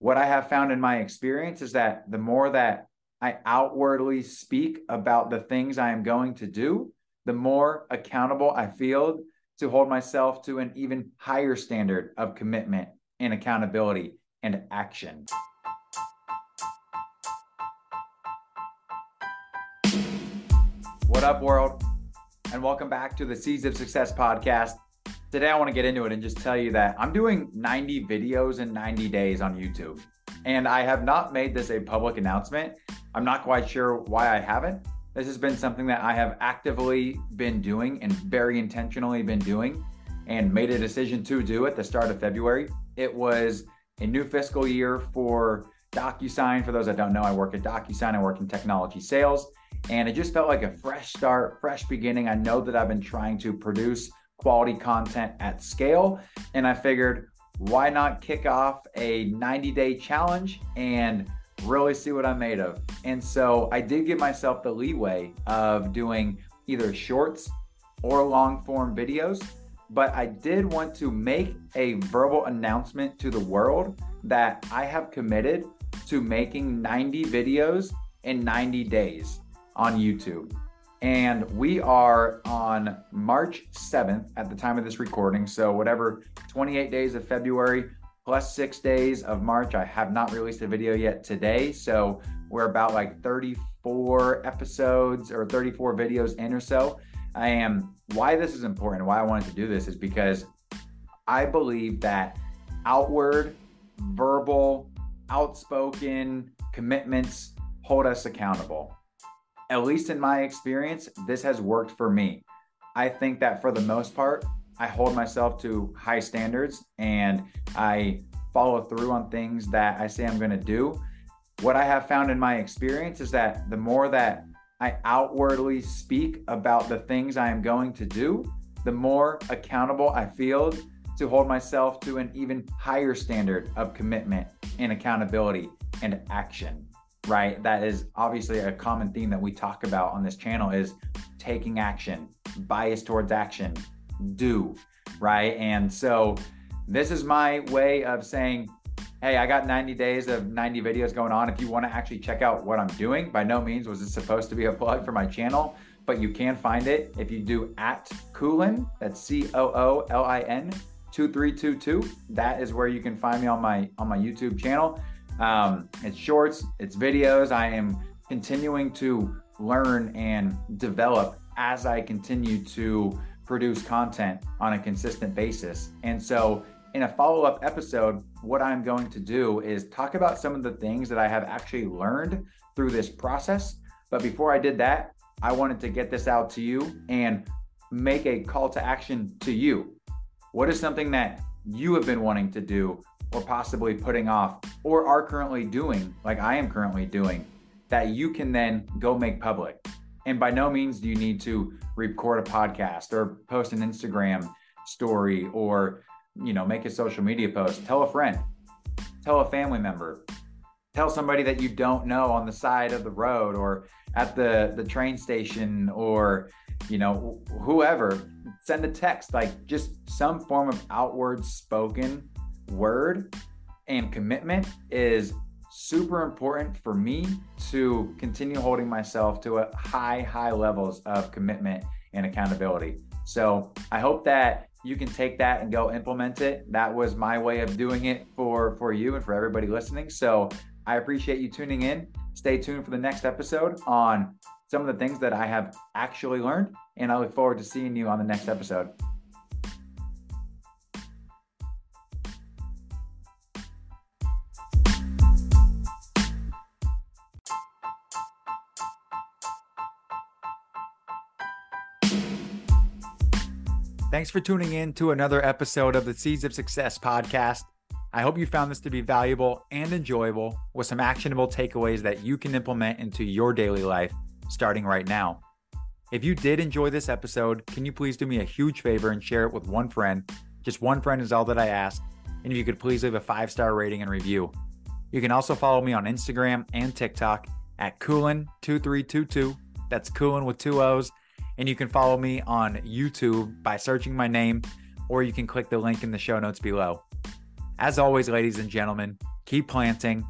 what I have found in my experience is that the more that I outwardly speak about the things I am going to do, the more accountable I feel to hold myself to an even higher standard of commitment and accountability and action. What up, world? And welcome back to the Seeds of Success podcast. Today, I want to get into it and just tell you that I'm doing 90 videos in 90 days on YouTube. And I have not made this a public announcement. I'm not quite sure why I haven't. This has been something that I have actively been doing and very intentionally been doing and made a decision to do at the start of February. It was a new fiscal year for DocuSign. For those that don't know, I work at DocuSign, I work in technology sales, and it just felt like a fresh start, fresh beginning. I know that I've been trying to produce quality content at scale. And I figured, why not kick off a 90 day challenge and really see what I'm made of? And so I did give myself the leeway of doing either shorts or long form videos. But I did want to make a verbal announcement to the world that I have committed to making 90 videos in 90 days on YouTube. And we are on March 7th at the time of this recording. So, whatever 28 days of February plus six days of March. I have not released a video yet today. So, we're about like 34 episodes or 34 videos in or so. I am why this is important, why I wanted to do this is because I believe that outward, verbal, outspoken commitments hold us accountable at least in my experience, this has worked for me. I think that for the most part, I hold myself to high standards and I follow through on things that I say I'm going to do. What I have found in my experience is that the more that I outwardly speak about the things I am going to do, the more accountable I feel to hold myself to an even higher standard of commitment and accountability and action right? That is obviously a common theme that we talk about on this channel is taking action, bias towards action, do, right? And so this is my way of saying, hey, I got 90 days of 90 videos going on. If you want to actually check out what I'm doing, by no means was it supposed to be a plug for my channel, but you can find it if you do at Coolin, that's C O O L I N 2322. That is where you can find me on my on my YouTube channel. Um, it's shorts, it's videos. I am continuing to learn and develop as I continue to produce content on a consistent basis. And so, in a follow up episode, what I'm going to do is talk about some of the things that I have actually learned through this process. But before I did that, I wanted to get this out to you and make a call to action to you. What is something that you have been wanting to do or possibly putting off or are currently doing, like I am currently doing, that you can then go make public. And by no means do you need to record a podcast or post an Instagram story or, you know, make a social media post. Tell a friend, tell a family member, tell somebody that you don't know on the side of the road or at the the train station or you know whoever send a text like just some form of outward spoken word and commitment is super important for me to continue holding myself to a high, high levels of commitment and accountability. So I hope that you can take that and go implement it. That was my way of doing it for for you and for everybody listening. So I appreciate you tuning in. Stay tuned for the next episode on some of the things that I have actually learned, and I look forward to seeing you on the next episode. Thanks for tuning in to another episode of the Seeds of Success podcast. I hope you found this to be valuable and enjoyable with some actionable takeaways that you can implement into your daily life starting right now. If you did enjoy this episode, can you please do me a huge favor and share it with one friend? Just one friend is all that I ask. And if you could please leave a five star rating and review. You can also follow me on Instagram and TikTok at Coolin2322. That's Coolin with two O's. And you can follow me on YouTube by searching my name, or you can click the link in the show notes below. As always, ladies and gentlemen, keep planting,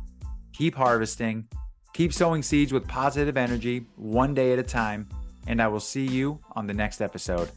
keep harvesting, keep sowing seeds with positive energy one day at a time. And I will see you on the next episode.